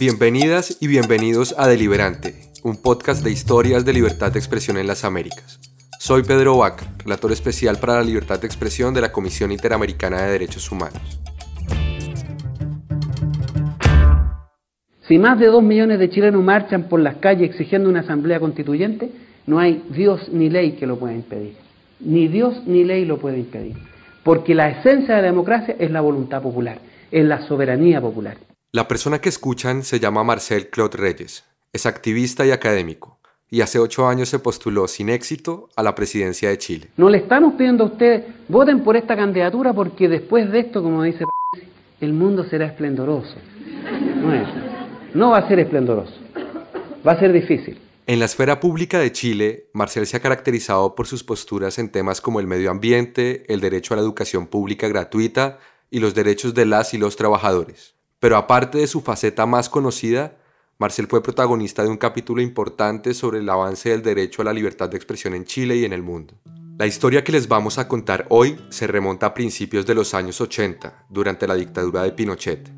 Bienvenidas y bienvenidos a Deliberante, un podcast de historias de libertad de expresión en las Américas. Soy Pedro Vaca, relator especial para la libertad de expresión de la Comisión Interamericana de Derechos Humanos. Si más de dos millones de chilenos marchan por las calles exigiendo una asamblea constituyente, no hay Dios ni ley que lo pueda impedir. Ni Dios ni ley lo puede impedir. Porque la esencia de la democracia es la voluntad popular, es la soberanía popular. La persona que escuchan se llama Marcel Claude Reyes. Es activista y académico. Y hace ocho años se postuló sin éxito a la presidencia de Chile. No le estamos pidiendo a ustedes, voten por esta candidatura porque después de esto, como dice el mundo será esplendoroso. No, es. no va a ser esplendoroso. Va a ser difícil. En la esfera pública de Chile, Marcel se ha caracterizado por sus posturas en temas como el medio ambiente, el derecho a la educación pública gratuita y los derechos de las y los trabajadores. Pero aparte de su faceta más conocida, Marcel fue protagonista de un capítulo importante sobre el avance del derecho a la libertad de expresión en Chile y en el mundo. La historia que les vamos a contar hoy se remonta a principios de los años 80, durante la dictadura de Pinochet.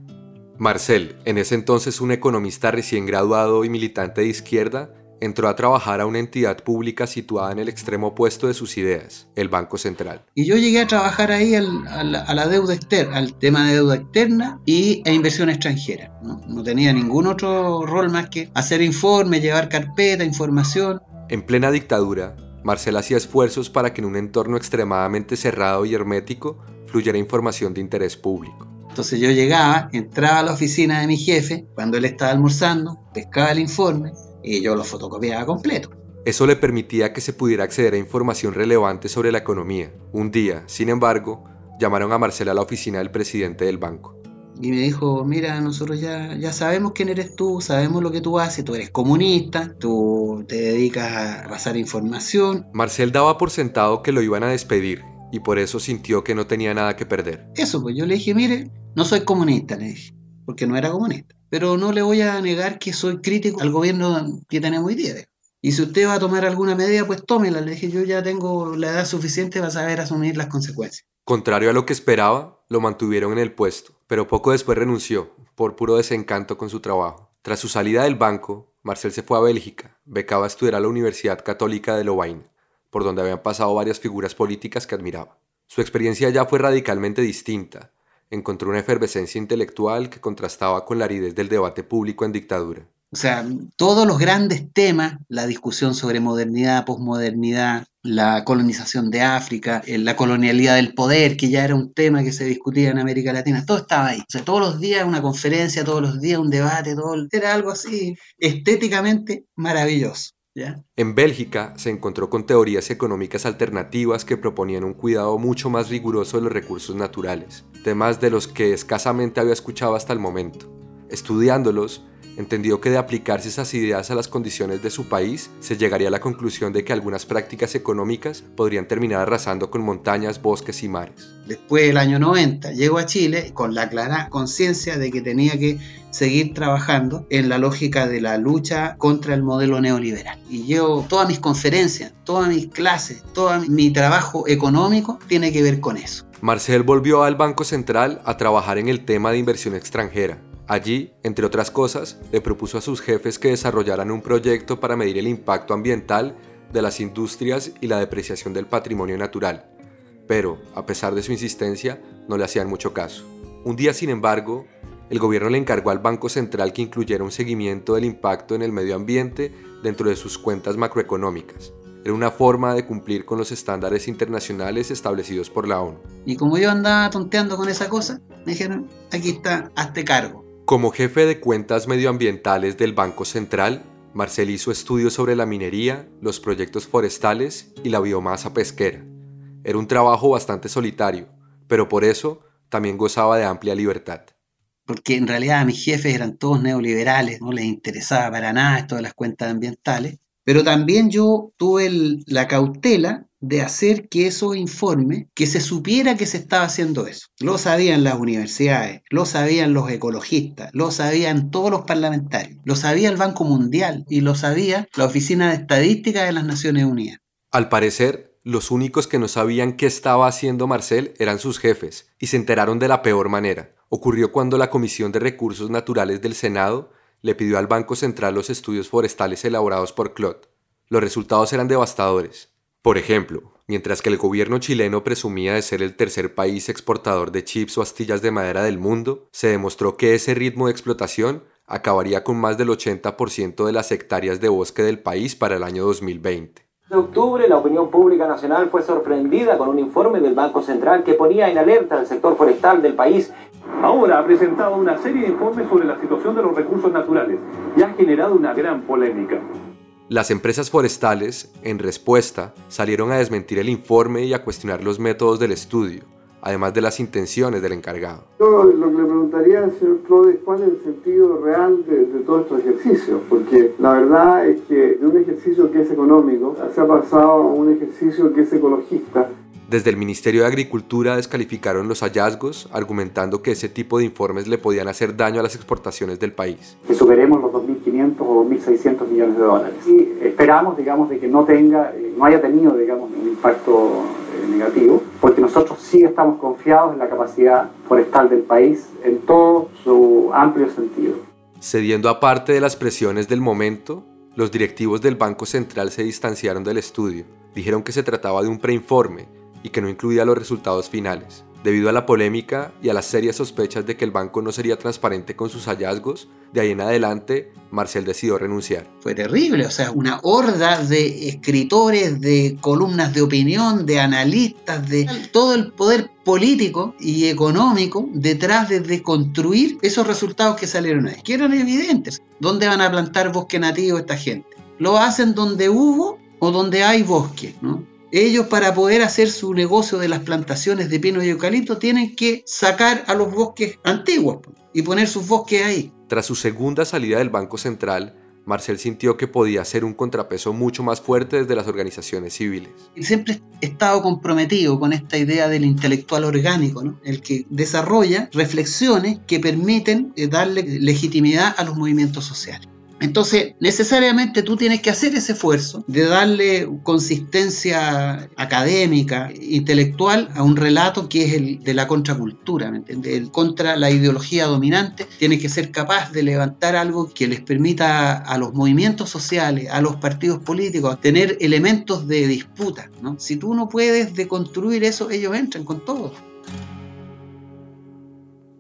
Marcel, en ese entonces un economista recién graduado y militante de izquierda, entró a trabajar a una entidad pública situada en el extremo opuesto de sus ideas, el Banco Central. Y yo llegué a trabajar ahí a, la, deuda externa, al tema de deuda externa y, e inversión extranjera. ¿no? no tenía ningún otro rol más que hacer informes, llevar carpeta, información. En plena dictadura, Marcel hacía esfuerzos para que en un entorno extremadamente cerrado y hermético fluyera información de interés público. Entonces yo llegaba, entraba a la oficina de mi jefe, cuando él estaba almorzando, pescaba el informe, y yo lo fotocopiaba completo. Eso le permitía que se pudiera acceder a información relevante sobre la economía. Un día, sin embargo, llamaron a Marcela a la oficina del presidente del banco. Y me dijo, mira, nosotros ya, ya sabemos quién eres tú, sabemos lo que tú haces, tú eres comunista, tú te dedicas a pasar información. Marcel daba por sentado que lo iban a despedir y por eso sintió que no tenía nada que perder. Eso, pues yo le dije, mire, no soy comunista, le dije, porque no era comunista pero no le voy a negar que soy crítico al gobierno que tenemos hoy día. Y si usted va a tomar alguna medida, pues tómela. Le dije, yo ya tengo la edad suficiente para saber asumir las consecuencias. Contrario a lo que esperaba, lo mantuvieron en el puesto, pero poco después renunció, por puro desencanto con su trabajo. Tras su salida del banco, Marcel se fue a Bélgica, becaba a estudiar a la Universidad Católica de Lovaina, por donde habían pasado varias figuras políticas que admiraba. Su experiencia ya fue radicalmente distinta, encontró una efervescencia intelectual que contrastaba con la aridez del debate público en dictadura. O sea, todos los grandes temas, la discusión sobre modernidad, posmodernidad, la colonización de África, eh, la colonialidad del poder, que ya era un tema que se discutía en América Latina, todo estaba ahí. O sea, todos los días una conferencia, todos los días un debate, todo, era algo así estéticamente maravilloso. En Bélgica se encontró con teorías económicas alternativas que proponían un cuidado mucho más riguroso de los recursos naturales, temas de los que escasamente había escuchado hasta el momento. Estudiándolos, entendió que de aplicarse esas ideas a las condiciones de su país, se llegaría a la conclusión de que algunas prácticas económicas podrían terminar arrasando con montañas, bosques y mares. Después del año 90 llegó a Chile con la clara conciencia de que tenía que seguir trabajando en la lógica de la lucha contra el modelo neoliberal. Y yo, todas mis conferencias, todas mis clases, todo mi trabajo económico tiene que ver con eso. Marcel volvió al Banco Central a trabajar en el tema de inversión extranjera Allí, entre otras cosas, le propuso a sus jefes que desarrollaran un proyecto para medir el impacto ambiental de las industrias y la depreciación del patrimonio natural, pero, a pesar de su insistencia, no le hacían mucho caso. Un día, sin embargo, el gobierno le encargó al Banco Central que incluyera un seguimiento del impacto en el medio ambiente dentro de sus cuentas macroeconómicas. Era una forma de cumplir con los estándares internacionales establecidos por la ONU. Y como yo andaba tonteando con esa cosa, me dijeron, aquí está, hazte cargo. Como jefe de cuentas medioambientales del Banco Central, Marcel hizo estudios sobre la minería, los proyectos forestales y la biomasa pesquera. Era un trabajo bastante solitario, pero por eso también gozaba de amplia libertad. Porque en realidad mis jefes eran todos neoliberales, no les interesaba para nada esto de las cuentas ambientales. Pero también yo tuve la cautela de hacer que esos informes, que se supiera que se estaba haciendo eso. Lo sabían las universidades, lo sabían los ecologistas, lo sabían todos los parlamentarios, lo sabía el Banco Mundial y lo sabía la Oficina de Estadística de las Naciones Unidas. Al parecer, los únicos que no sabían qué estaba haciendo Marcel eran sus jefes, y se enteraron de la peor manera. Ocurrió cuando la Comisión de Recursos Naturales del Senado le pidió al Banco Central los estudios forestales elaborados por Clot. Los resultados eran devastadores. Por ejemplo, mientras que el gobierno chileno presumía de ser el tercer país exportador de chips o astillas de madera del mundo, se demostró que ese ritmo de explotación acabaría con más del 80% de las hectáreas de bosque del país para el año 2020. En octubre, la opinión pública nacional fue sorprendida con un informe del Banco Central que ponía en alerta al sector forestal del país. Ahora ha presentado una serie de informes sobre la situación de los recursos naturales y ha generado una gran polémica. Las empresas forestales, en respuesta, salieron a desmentir el informe y a cuestionar los métodos del estudio, además de las intenciones del encargado. Yo lo que le preguntaría al señor Claude cuál es el sentido real de, de todos estos ejercicios, porque la verdad es que de un ejercicio que es económico se ha pasado a un ejercicio que es ecologista. Desde el Ministerio de Agricultura descalificaron los hallazgos, argumentando que ese tipo de informes le podían hacer daño a las exportaciones del país. Que superemos los 2.500 o 2.600 millones de dólares. Y esperamos, digamos, de que no tenga, eh, no haya tenido, digamos, un impacto eh, negativo, porque nosotros sí estamos confiados en la capacidad forestal del país en todo su amplio sentido. Cediendo a parte de las presiones del momento, los directivos del Banco Central se distanciaron del estudio. Dijeron que se trataba de un preinforme y que no incluía los resultados finales. Debido a la polémica y a las serias sospechas de que el banco no sería transparente con sus hallazgos, de ahí en adelante Marcel decidió renunciar. Fue terrible, o sea, una horda de escritores, de columnas de opinión, de analistas, de todo el poder político y económico detrás de, de construir esos resultados que salieron ahí, que eran evidentes. ¿Dónde van a plantar bosque nativo esta gente? Lo hacen donde hubo o donde hay bosque, ¿no? Ellos para poder hacer su negocio de las plantaciones de pino y eucalipto tienen que sacar a los bosques antiguos y poner sus bosques ahí. Tras su segunda salida del Banco Central, Marcel sintió que podía ser un contrapeso mucho más fuerte desde las organizaciones civiles. Siempre he estado comprometido con esta idea del intelectual orgánico, ¿no? el que desarrolla reflexiones que permiten eh, darle legitimidad a los movimientos sociales. Entonces, necesariamente tú tienes que hacer ese esfuerzo de darle consistencia académica, intelectual a un relato que es el de la contracultura, ¿me entiendes? El contra la ideología dominante. Tienes que ser capaz de levantar algo que les permita a los movimientos sociales, a los partidos políticos, tener elementos de disputa. ¿no? Si tú no puedes deconstruir eso, ellos entran con todo.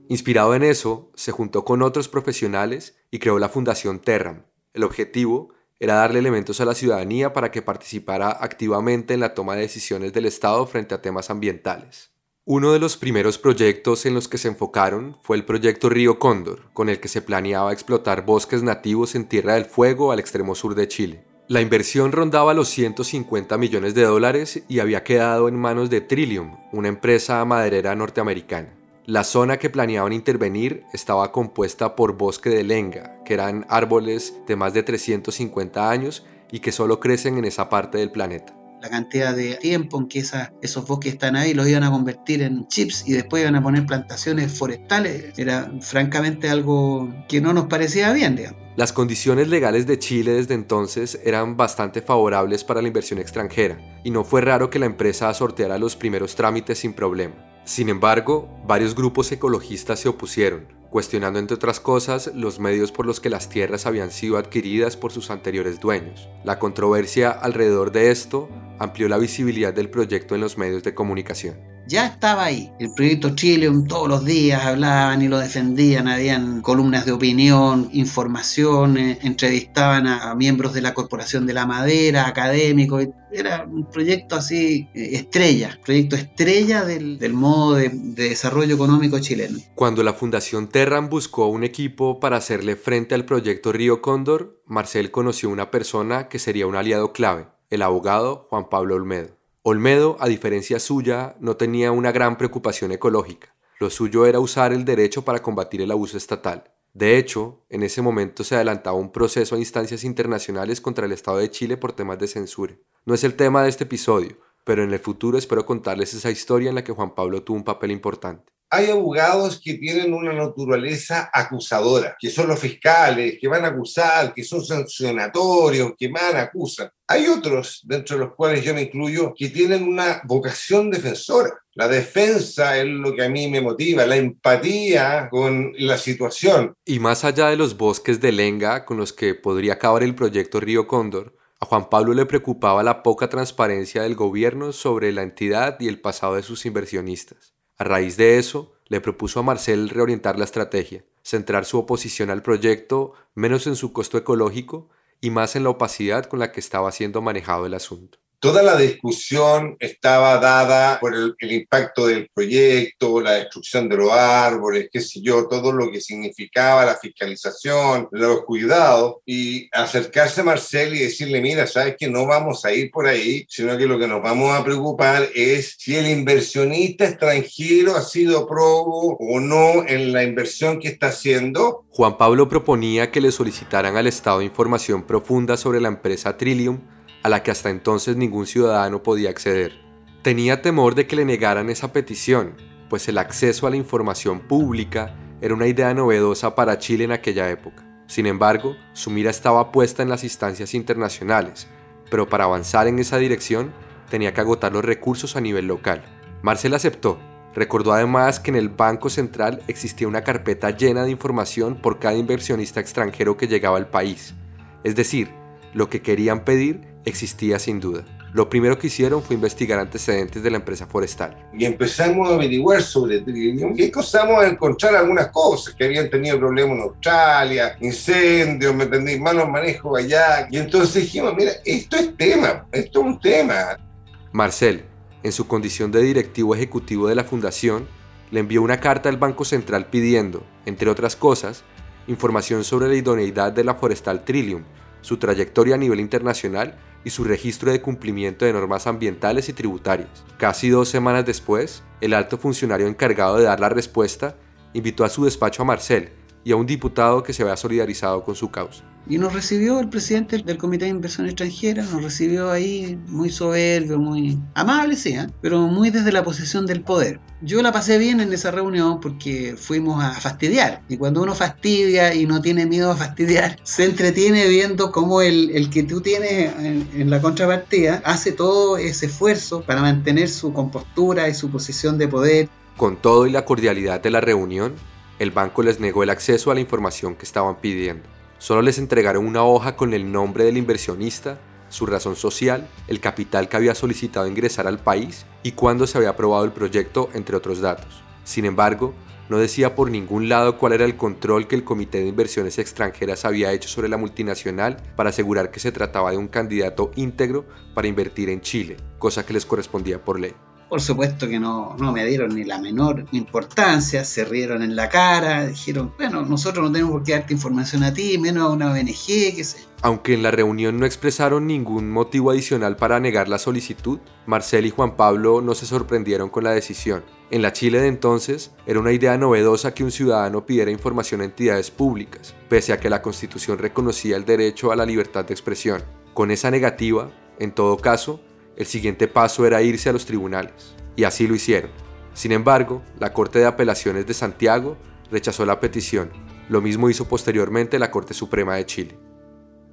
Inspirado en eso, se juntó con otros profesionales y creó la Fundación Terram. El objetivo era darle elementos a la ciudadanía para que participara activamente en la toma de decisiones del Estado frente a temas ambientales. Uno de los primeros proyectos en los que se enfocaron fue el proyecto Río Cóndor, con el que se planeaba explotar bosques nativos en Tierra del Fuego al extremo sur de Chile. La inversión rondaba los 150 millones de dólares y había quedado en manos de Trillium, una empresa maderera norteamericana. La zona que planeaban intervenir estaba compuesta por bosque de lenga, que eran árboles de más de 350 años y que solo crecen en esa parte del planeta. La cantidad de tiempo en que esa, esos bosques están ahí los iban a convertir en chips y después iban a poner plantaciones forestales era francamente algo que no nos parecía bien, digamos. Las condiciones legales de Chile desde entonces eran bastante favorables para la inversión extranjera, y no fue raro que la empresa sorteara los primeros trámites sin problema. Sin embargo, varios grupos ecologistas se opusieron, cuestionando entre otras cosas los medios por los que las tierras habían sido adquiridas por sus anteriores dueños. La controversia alrededor de esto amplió la visibilidad del proyecto en los medios de comunicación. Ya estaba ahí. El proyecto Chileum todos los días hablaban y lo defendían, habían columnas de opinión, información, eh, entrevistaban a, a miembros de la Corporación de la Madera, académicos. Era un proyecto así, eh, estrella, proyecto estrella del, del modo de, de desarrollo económico chileno. Cuando la Fundación Terran buscó un equipo para hacerle frente al proyecto Río Cóndor, Marcel conoció una persona que sería un aliado clave, el abogado Juan Pablo Olmedo. Olmedo, a diferencia suya, no tenía una gran preocupación ecológica. Lo suyo era usar el derecho para combatir el abuso estatal. De hecho, en ese momento se adelantaba un proceso a instancias internacionales contra el Estado de Chile por temas de censura. No es el tema de este episodio, pero en el futuro espero contarles esa historia en la que Juan Pablo tuvo un papel importante. Hay abogados que tienen una naturaleza acusadora, que son los fiscales, que van a acusar, que son sancionatorios, que van, acusan. Hay otros, dentro de los cuales yo me incluyo, que tienen una vocación defensora, La defensa es lo que a mí me motiva, la empatía con la situación. Y más allá de los bosques de lenga con los que podría acabar el proyecto Río Cóndor, a Juan Pablo le preocupaba la poca transparencia del gobierno sobre la entidad y el pasado de sus inversionistas. A raíz de eso, le propuso a Marcel reorientar la estrategia, centrar su oposición al proyecto menos en su costo ecológico y más en la opacidad con la que estaba siendo manejado el asunto. Toda la discusión estaba dada por el, impacto del proyecto, la destrucción de los árboles, qué sé yo, todo lo que significaba la fiscalización, los cuidados, y acercarse a Marcel y decirle, mira, sabes que no vamos a ir por ahí, sino que lo que nos vamos a preocupar es si el inversionista extranjero ha sido probo o no en la inversión que está haciendo. Juan Pablo proponía que le solicitaran al Estado información profunda sobre la empresa Trillium a la que hasta entonces ningún ciudadano podía acceder. Tenía temor de que le negaran esa petición, pues el acceso a la información pública era una idea novedosa para Chile en aquella época. Sin embargo, su mira estaba puesta en las instancias internacionales, pero para avanzar en esa dirección tenía que agotar los recursos a nivel local. Marcel aceptó. Recordó además que en el Banco Central existía una carpeta llena de información por cada inversionista extranjero que llegaba al país. Es decir, lo que querían pedir existía sin duda. Lo primero que hicieron fue investigar antecedentes de la empresa forestal. Y empezamos a averiguar sobre Trillium y empezamos a encontrar algunas cosas, que habían tenido problemas en Australia, incendios, me entendí, malos manejos allá. Y entonces dijimos, mira, esto es tema, esto es un tema. Marcel, en su condición de directivo ejecutivo de la fundación, le envió una carta al Banco Central pidiendo, entre otras cosas, información sobre la idoneidad de la forestal Trillium, su trayectoria a nivel internacional y su registro de cumplimiento de normas ambientales y tributarias. Casi dos semanas después, el alto funcionario encargado de dar la respuesta invitó a su despacho a Marcel y a un diputado que se había solidarizado con su causa. Y nos recibió el presidente del Comité de Inversión Extranjera, nos recibió ahí muy soberbio, muy amable, sí, ¿eh? pero muy desde la posición del poder. Yo la pasé bien en esa reunión porque fuimos a fastidiar. Y cuando uno fastidia y no tiene miedo a fastidiar, se entretiene viendo cómo el, el que tú tienes en, en la contrapartida hace todo ese esfuerzo para mantener su compostura y su posición de poder. Con todo y la cordialidad de la reunión, el banco les negó el acceso a la información que estaban pidiendo. Solo les entregaron una hoja con el nombre del inversionista, su razón social, el capital que había solicitado ingresar al país y cuándo se había aprobado el proyecto, entre otros datos. Sin embargo, no decía por ningún lado cuál era el control que el Comité de Inversiones Extranjeras había hecho sobre la multinacional para asegurar que se trataba de un candidato íntegro para invertir en Chile, cosa que les correspondía por ley. Por supuesto que no, no me dieron ni la menor importancia, se rieron en la cara, dijeron, bueno, nosotros no tenemos por qué darte información a ti, menos a una ONG, qué sé. Aunque en la reunión no expresaron ningún motivo adicional para negar la solicitud, Marcel y Juan Pablo no se sorprendieron con la decisión. En la Chile de entonces, era una idea novedosa que un ciudadano pidiera información a entidades públicas, pese a que la Constitución reconocía el derecho a la libertad de expresión. Con esa negativa, en todo caso, el siguiente paso era irse a los tribunales, y así lo hicieron. Sin embargo, la Corte de Apelaciones de Santiago rechazó la petición. Lo mismo hizo posteriormente la Corte Suprema de Chile.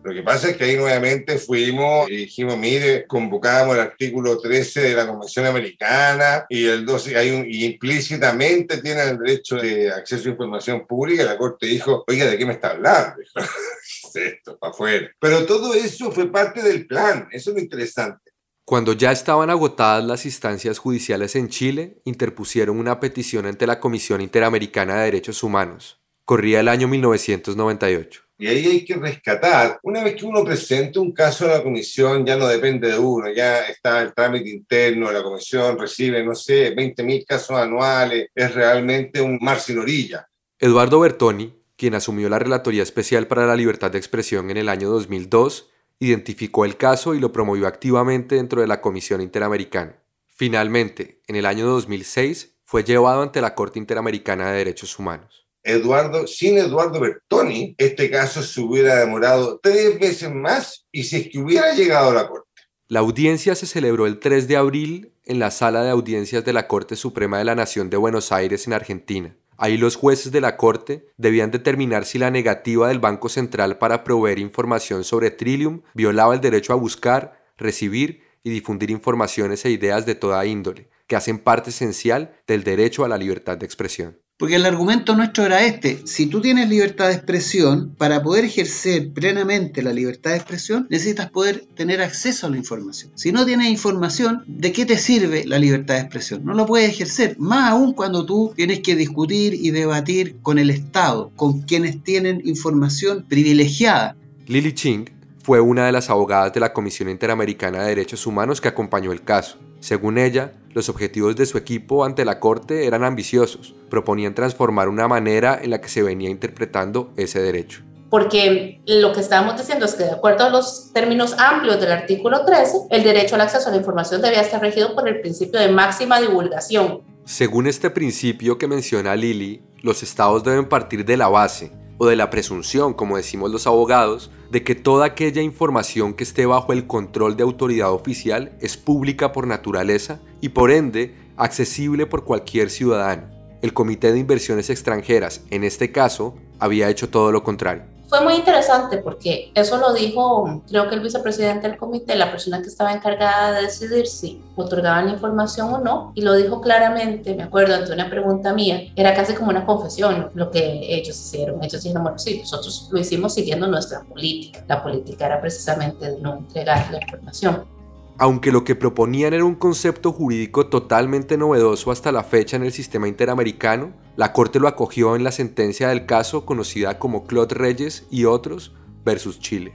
Lo que pasa es que ahí nuevamente fuimos y dijimos, mire, convocábamos el artículo 13 de la Convención Americana y el 12, hay un, y implícitamente tienen el derecho de acceso a información pública la Corte dijo, oiga, ¿de qué me está hablando? Esto, para afuera. Pero todo eso fue parte del plan, eso es lo interesante. Cuando ya estaban agotadas las instancias judiciales en Chile, interpusieron una petición ante la Comisión Interamericana de Derechos Humanos. Corría el año 1998. Y ahí hay que rescatar, una vez que uno presenta un caso a la comisión, ya no depende de uno, ya está el trámite interno, la comisión recibe, no sé, 20.000 casos anuales, es realmente un mar sin orilla. Eduardo Bertoni, quien asumió la Relatoría Especial para la Libertad de Expresión en el año 2002, identificó el caso y lo promovió activamente dentro de la Comisión Interamericana. Finalmente, en el año 2006, fue llevado ante la Corte Interamericana de Derechos Humanos. Eduardo, sin Eduardo Bertoni, este caso se hubiera demorado tres veces más y si es que hubiera llegado a la Corte. La audiencia se celebró el 3 de abril en la sala de audiencias de la Corte Suprema de la Nación de Buenos Aires en Argentina. Ahí los jueces de la Corte debían determinar si la negativa del Banco Central para proveer información sobre Trillium violaba el derecho a buscar, recibir y difundir informaciones e ideas de toda índole, que hacen parte esencial del derecho a la libertad de expresión. Porque el argumento nuestro era este, si tú tienes libertad de expresión, para poder ejercer plenamente la libertad de expresión, necesitas poder tener acceso a la información. Si no tienes información, ¿de qué te sirve la libertad de expresión? No lo puedes ejercer, más aún cuando tú tienes que discutir y debatir con el Estado, con quienes tienen información privilegiada. Lily Ching fue una de las abogadas de la Comisión Interamericana de Derechos Humanos que acompañó el caso. Según ella, los objetivos de su equipo ante la Corte eran ambiciosos, proponían transformar una manera en la que se venía interpretando ese derecho. Porque lo que estábamos diciendo es que de acuerdo a los términos amplios del artículo 13, el derecho al acceso a la información debía estar regido por el principio de máxima divulgación. Según este principio que menciona Lili, los estados deben partir de la base o de la presunción, como decimos los abogados, de que toda aquella información que esté bajo el control de autoridad oficial es pública por naturaleza y por ende accesible por cualquier ciudadano. El Comité de Inversiones Extranjeras, en este caso, había hecho todo lo contrario fue muy interesante porque eso lo dijo, creo que el vicepresidente del comité, la persona que estaba encargada de decidir si otorgaban la información o no, y lo dijo claramente, me acuerdo, ante una pregunta mía, era casi como una confesión lo que ellos hicieron. Ellos dijeron, bueno, sí, nosotros lo hicimos siguiendo nuestra política. La política era precisamente de no entregar la información. Aunque lo que proponían era un concepto jurídico totalmente novedoso hasta la fecha en el sistema interamericano, la Corte lo acogió en la sentencia del caso conocida como Claude Reyes y otros versus Chile.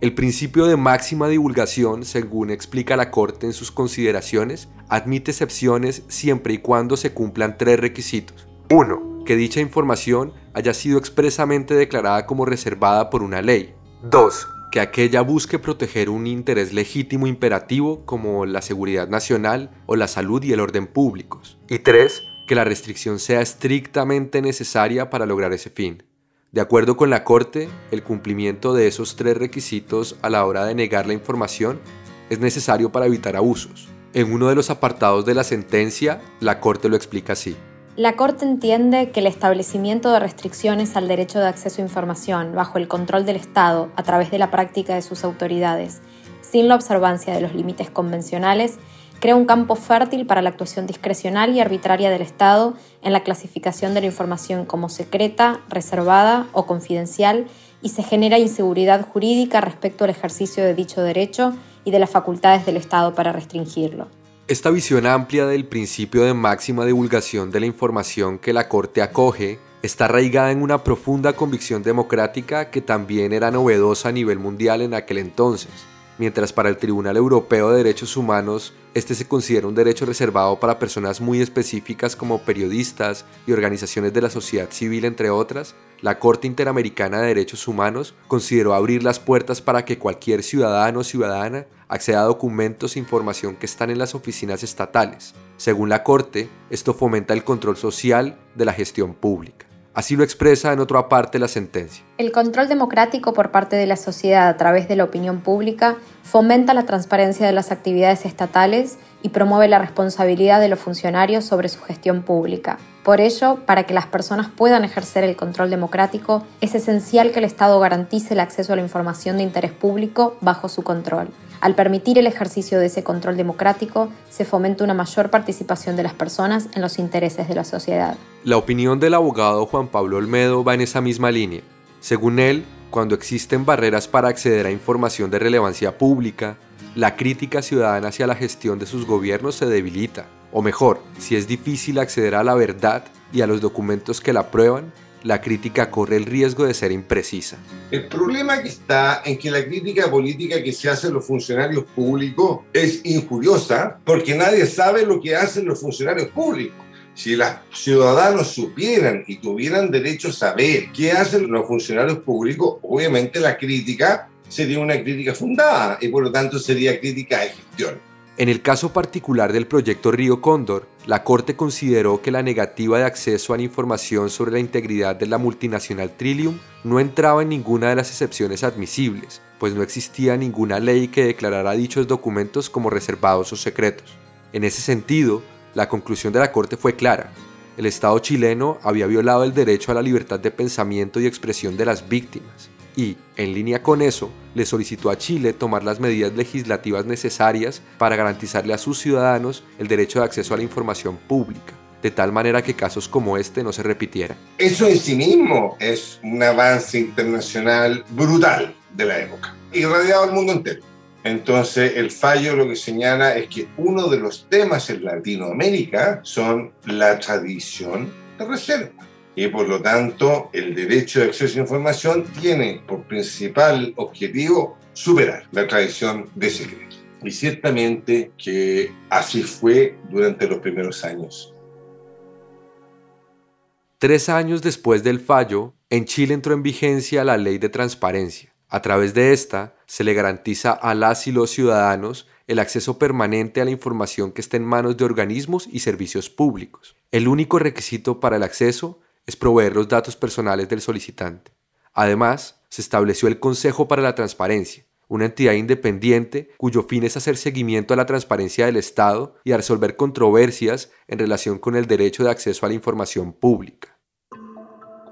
El principio de máxima divulgación, según explica la Corte en sus consideraciones, admite excepciones siempre y cuando se cumplan tres requisitos. 1. Que dicha información haya sido expresamente declarada como reservada por una ley. 2 que aquella busque proteger un interés legítimo imperativo como la seguridad nacional o la salud y el orden públicos. Y tres, que la restricción sea estrictamente necesaria para lograr ese fin. De acuerdo con la Corte, el cumplimiento de esos tres requisitos a la hora de negar la información es necesario para evitar abusos. En uno de los apartados de la sentencia, la Corte lo explica así. La Corte entiende que el establecimiento de restricciones al derecho de acceso a información bajo el control del Estado a través de la práctica de sus autoridades, sin la observancia de los límites convencionales, crea un campo fértil para la actuación discrecional y arbitraria del Estado en la clasificación de la información como secreta, reservada o confidencial y se genera inseguridad jurídica respecto al ejercicio de dicho derecho y de las facultades del Estado para restringirlo. Esta visión amplia del principio de máxima divulgación de la información que la Corte acoge está arraigada en una profunda convicción democrática que también era novedosa a nivel mundial en aquel entonces. Mientras para el Tribunal Europeo de Derechos Humanos este se considera un derecho reservado para personas muy específicas como periodistas y organizaciones de la sociedad civil, entre otras, la Corte Interamericana de Derechos Humanos consideró abrir las puertas para que cualquier ciudadano o ciudadana acceda a documentos e información que están en las oficinas estatales. Según la Corte, esto fomenta el control social de la gestión pública. Así lo expresa en otra parte la sentencia. El control democrático por parte de la sociedad a través de la opinión pública fomenta la transparencia de las actividades estatales y promueve la responsabilidad de los funcionarios sobre su gestión pública. Por ello, para que las personas puedan ejercer el control democrático, es esencial que el Estado garantice el acceso a la información de interés público bajo su control. Al permitir el ejercicio de ese control democrático, se fomenta una mayor participación de las personas en los intereses de la sociedad. La opinión del abogado Juan Pablo Olmedo va en esa misma línea. Según él, cuando existen barreras para acceder a información de relevancia pública, la crítica ciudadana hacia la gestión de sus gobiernos se debilita. O mejor, si es difícil acceder a la verdad y a los documentos que la prueban, la crítica corre el riesgo de ser imprecisa. El problema está en que la crítica política que se hace a los funcionarios públicos es injuriosa porque nadie sabe lo que hacen los funcionarios públicos. Si los ciudadanos supieran y tuvieran derecho a saber qué hacen los funcionarios públicos, obviamente la crítica sería una crítica fundada y por lo tanto sería crítica de gestión. En el caso particular del proyecto Río Cóndor, la Corte consideró que la negativa de acceso a la información sobre la integridad de la multinacional Trillium no entraba en ninguna de las excepciones admisibles, pues no existía ninguna ley que declarara dichos documentos como reservados o secretos. En ese sentido, la conclusión de la Corte fue clara. El Estado chileno había violado el derecho a la libertad de pensamiento y expresión de las víctimas, y, en línea con eso, le solicitó a Chile tomar las medidas legislativas necesarias para garantizarle a sus ciudadanos el derecho de acceso a la información pública, de tal manera que casos como este no se repitieran. Eso en sí mismo es un avance internacional brutal de la época, irradiado al mundo entero. Entonces, el fallo lo que señala es que uno de los temas en Latinoamérica son la tradición de reserva. Y por lo tanto, el derecho de acceso a información tiene por principal objetivo superar la tradición de secreto. Y ciertamente que así fue durante los primeros años. Tres años después del fallo, en Chile entró en vigencia la ley de transparencia. A través de esta, se le garantiza a las y los ciudadanos el acceso permanente a la información que esté en manos de organismos y servicios públicos. El único requisito para el acceso es proveer los datos personales del solicitante. Además, se estableció el Consejo para la Transparencia, una entidad independiente cuyo fin es hacer seguimiento a la transparencia del Estado y a resolver controversias en relación con el derecho de acceso a la información pública.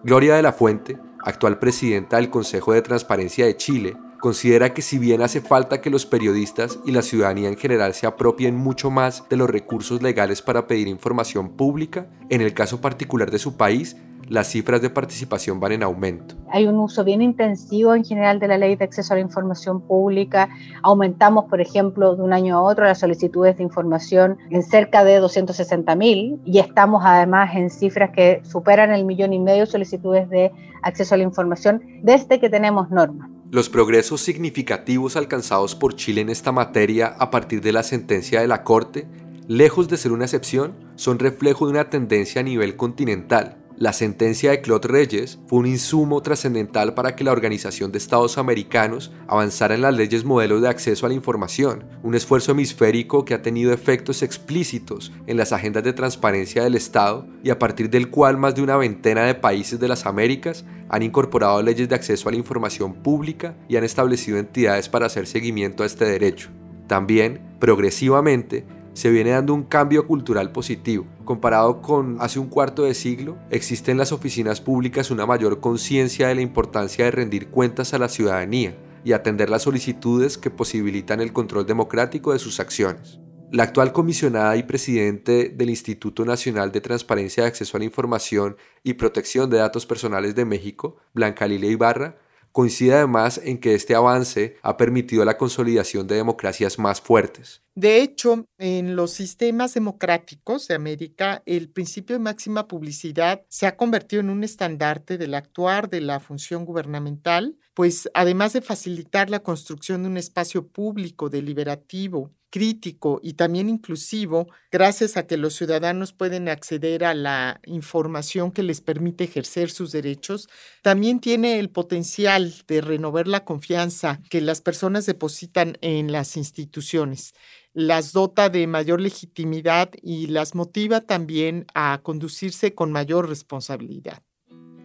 Gloria de la Fuente, actual presidenta del Consejo de Transparencia de Chile, considera que si bien hace falta que los periodistas y la ciudadanía en general se apropien mucho más de los recursos legales para pedir información pública, en el caso particular de su país, las cifras de participación van en aumento. Hay un uso bien intensivo en general de la ley de acceso a la información pública. Aumentamos, por ejemplo, de un año a otro las solicitudes de información en cerca de 260 mil y estamos además en cifras que superan el millón y medio de solicitudes de acceso a la información desde que tenemos normas. Los progresos significativos alcanzados por Chile en esta materia a partir de la sentencia de la Corte, lejos de ser una excepción, son reflejo de una tendencia a nivel continental la sentencia de Claude Reyes fue un insumo trascendental para que la Organización de Estados Americanos avanzara en las leyes modelos de acceso a la información, un esfuerzo hemisférico que ha tenido efectos explícitos en las agendas de transparencia del Estado y a partir del cual más de una veintena de países de las Américas han incorporado leyes de acceso a la información pública y han establecido entidades para hacer seguimiento a este derecho. También, progresivamente, se viene dando un cambio cultural positivo. Comparado con hace un cuarto de siglo, existe en las oficinas públicas una mayor conciencia de la importancia de rendir cuentas a la ciudadanía y atender las solicitudes que posibilitan el control democrático de sus acciones. La actual comisionada y presidente del Instituto Nacional de Transparencia de Acceso a la Información y Protección de Datos Personales de México, Blanca Lilia Ibarra, coincide además en que este avance ha permitido la consolidación de democracias más fuertes. De hecho, en los sistemas democráticos de América, el principio de máxima publicidad se ha convertido en un estandarte del actuar de la función gubernamental, pues además de facilitar la construcción de un espacio público deliberativo crítico y también inclusivo, gracias a que los ciudadanos pueden acceder a la información que les permite ejercer sus derechos, también tiene el potencial de renovar la confianza que las personas depositan en las instituciones las dota de mayor legitimidad y las motiva también a conducirse con mayor responsabilidad.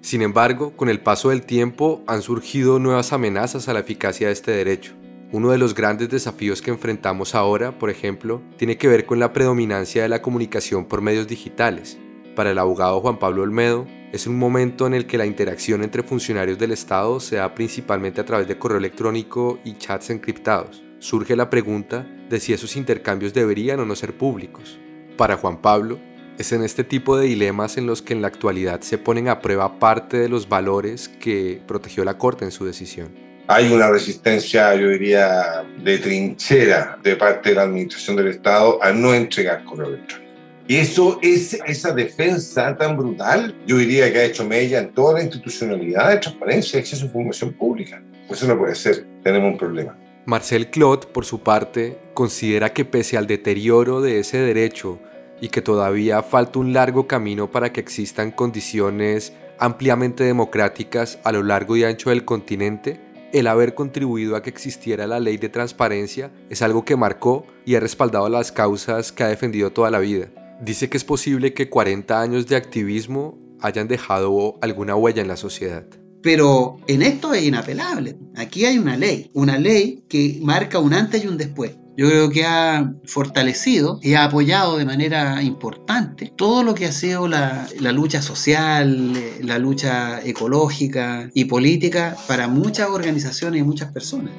Sin embargo, con el paso del tiempo han surgido nuevas amenazas a la eficacia de este derecho. Uno de los grandes desafíos que enfrentamos ahora, por ejemplo, tiene que ver con la predominancia de la comunicación por medios digitales. Para el abogado Juan Pablo Olmedo, es un momento en el que la interacción entre funcionarios del Estado se da principalmente a través de correo electrónico y chats encriptados. Surge la pregunta de si esos intercambios deberían o no ser públicos. Para Juan Pablo, es en este tipo de dilemas en los que en la actualidad se ponen a prueba parte de los valores que protegió la Corte en su decisión hay una resistencia, yo diría, de trinchera de parte de la administración del Estado a no entregar correo electrónico. Y eso es esa defensa tan brutal, yo diría que ha hecho mella en toda la institucionalidad de transparencia y acceso a información pública. Eso no puede ser, tenemos un problema. Marcel Clot, por su parte, considera que pese al deterioro de ese derecho y que todavía falta un largo camino para que existan condiciones ampliamente democráticas a lo largo y ancho del continente, el haber contribuido a que existiera la ley de transparencia es algo que marcó y ha respaldado las causas que ha defendido toda la vida. Dice que es posible que 40 años de activismo hayan dejado alguna huella en la sociedad. Pero en esto es inapelable. Aquí hay una ley, una ley que marca un antes y un después. Yo creo que ha fortalecido y ha apoyado de manera importante todo lo que ha sido la, lucha social, la lucha ecológica y política para muchas organizaciones y muchas personas.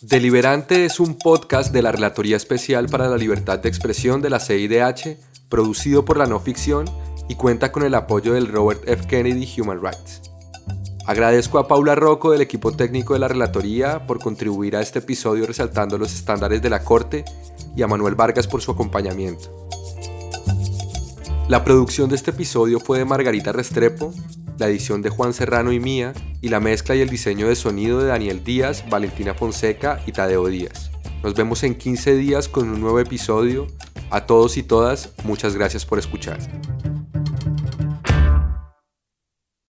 Deliberante es un podcast de la Relatoría Especial para la Libertad de Expresión de la CIDH, producido por la no ficción y cuenta con el apoyo del Robert F. Kennedy Human Rights. Agradezco a Paula Rocco del equipo técnico de la Relatoría por contribuir a este episodio resaltando los estándares de la Corte y a Manuel Vargas por su acompañamiento. La producción de este episodio fue de Margarita Restrepo, la edición de Juan Serrano y mía, y la mezcla y el diseño de sonido de Daniel Díaz, Valentina Fonseca y Tadeo Díaz. Nos vemos en 15 días con un nuevo episodio. A todos y todas, muchas gracias por escuchar.